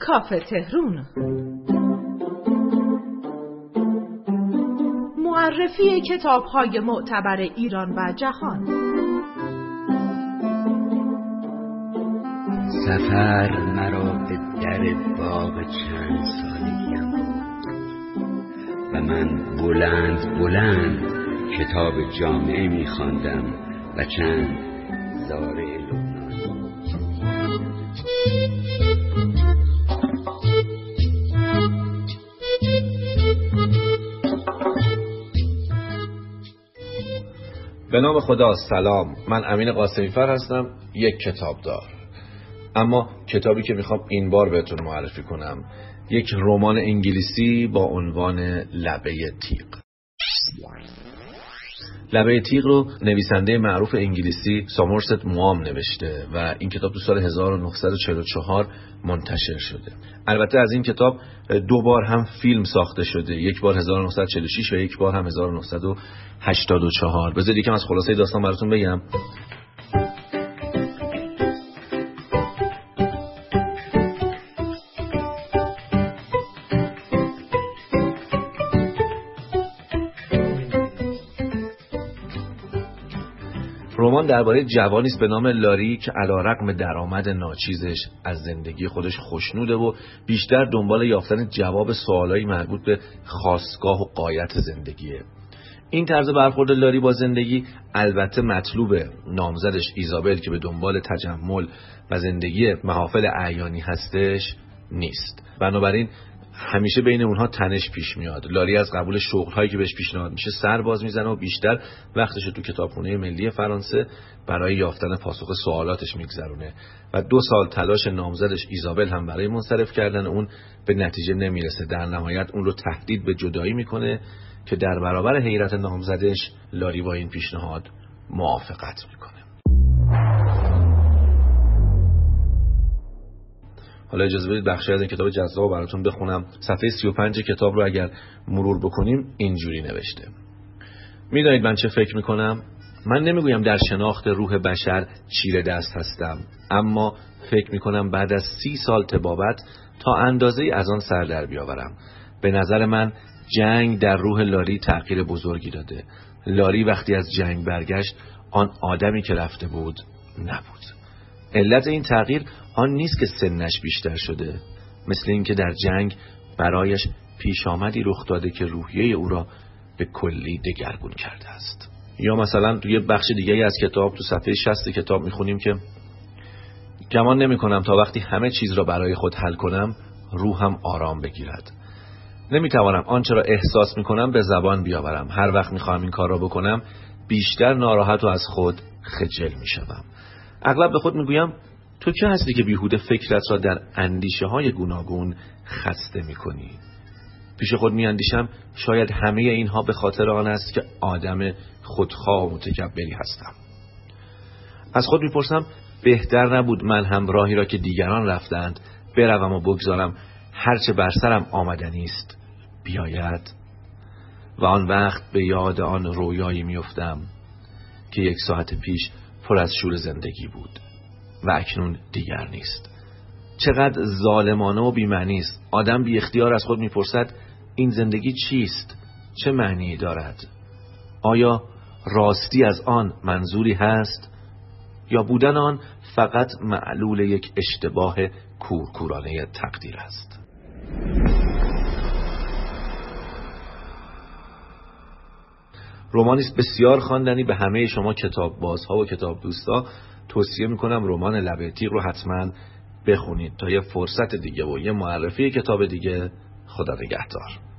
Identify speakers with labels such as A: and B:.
A: کافه تهرون. معرفی کتاب های معتبر ایران و جهان.
B: سفر مرا به در باغ چند سالگیم و من بلند بلند کتاب جامعه میخواندم و چند زاره
C: نام خدا سلام. من امین قاسمی فر هستم. یک کتاب دار اما کتابی که می‌خوام این بار بهتون معرفی کنم یک رمان انگلیسی با عنوان لبه تیغ. لبه تیغ رو نویسنده معروف انگلیسی سامورست موام نوشته و این کتاب تو سال 1944 منتشر شده. البته از این کتاب دو بار هم فیلم ساخته شده. یک بار 1946 و یک بار هم 1984 بذارید یکم از خلاصه داستان براتون بگم. رمان درباره جوانی است به نام لاری که علیرغم درآمد ناچیزش از زندگی خودش خوشنوده و بیشتر دنبال یافتن جواب سوالایی مربوط به خاصگاه و قایت زندگیه. این طرز برخورد لاری با زندگی البته مطلوب نامزدش ایزابل که به دنبال تجمل و زندگی محافل اعیانی هستش نیست. بنابراین همیشه بین اونها تنش پیش میاد. لاری از قبول شغل هایی که بهش پیشنهاد میشه سر باز می‌زنه و بیشتر وقتش تو کتابخونه ملی فرانسه برای یافتن پاسخ سوالاتش میگذرونه. و دو سال تلاش نامزدش ایزابل هم برای منصرف کردن اون به نتیجه نمی‌رسه. در نهایت اون رو تهدید به جدایی می‌کنه که در برابر حیرت نامزدش لاری با این پیشنهاد موافقت می‌کنه. حالا اجازه بدید بخشی از این کتاب جذاب براتون بخونم. صفحه 35 کتاب رو اگر مرور بکنیم اینجوری نوشته. می‌دانید من چه فکر می‌کنم؟ من نمی‌گویم در شناخت روح بشر چیره دست هستم اما فکر می‌کنم بعد از سی سال تبابت تا اندازه از آن سر در بیاورم. به نظر من جنگ در روح لاری تغییر بزرگی داده. لاری وقتی از جنگ برگشت آن آدمی که رفته بود نبود. علت این تغییر آن نیست که سنش بیشتر شده مثل اینکه در جنگ برایش پیش آمدی رخ داده که روحیه او را به کلی دگرگون کرده است. یا مثلا توی بخش دیگه از کتاب تو صفحه 60 کتاب می‌خونیم که گمان نمی کنم تا وقتی همه چیز را برای خود حل کنم روحم آرام بگیرد. نمی‌توانم آنچه را احساس می‌کنم به زبان بیاورم. هر وقت می‌خواهم این کار را بکنم بیشتر ناراحت و از خود خجل می‌شوم. اغلب به خود می‌گویم تو که هستی که بیهوده فکرت را در اندیشه های گوناگون خسته می‌کنی؟ پیش خود میاندیشم شاید همه اینها به خاطر آن است که آدم خودخواه و متکبری هستم. از خود می‌پرسم بهتر نبود من هم راهی را که دیگران رفتند بروم و بگذارم هرچه بر سرم آمدنی است بیاید؟ و آن وقت به یاد آن رویایی میافتم که یک ساعت پیش پر از شور زندگی بود و اکنون دیگر نیست. چقدر ظالمانه و بیمعنی است. آدم بی اختیار از خود می‌پرسد این زندگی چیست؟ چه معنی دارد؟ آیا راستی از آن منظوری هست؟ یا بودن آن فقط معلول یک اشتباه کورکورانه تقدیر است؟ رومانیست بسیار خواندنی به همه شما کتاب بازها و کتاب دوستا توصیه می‌کنم رمان لبه تیغ رو حتما بخونید تا یه فرصت دیگه و یه معرفی کتاب دیگه. خدا نگهدار.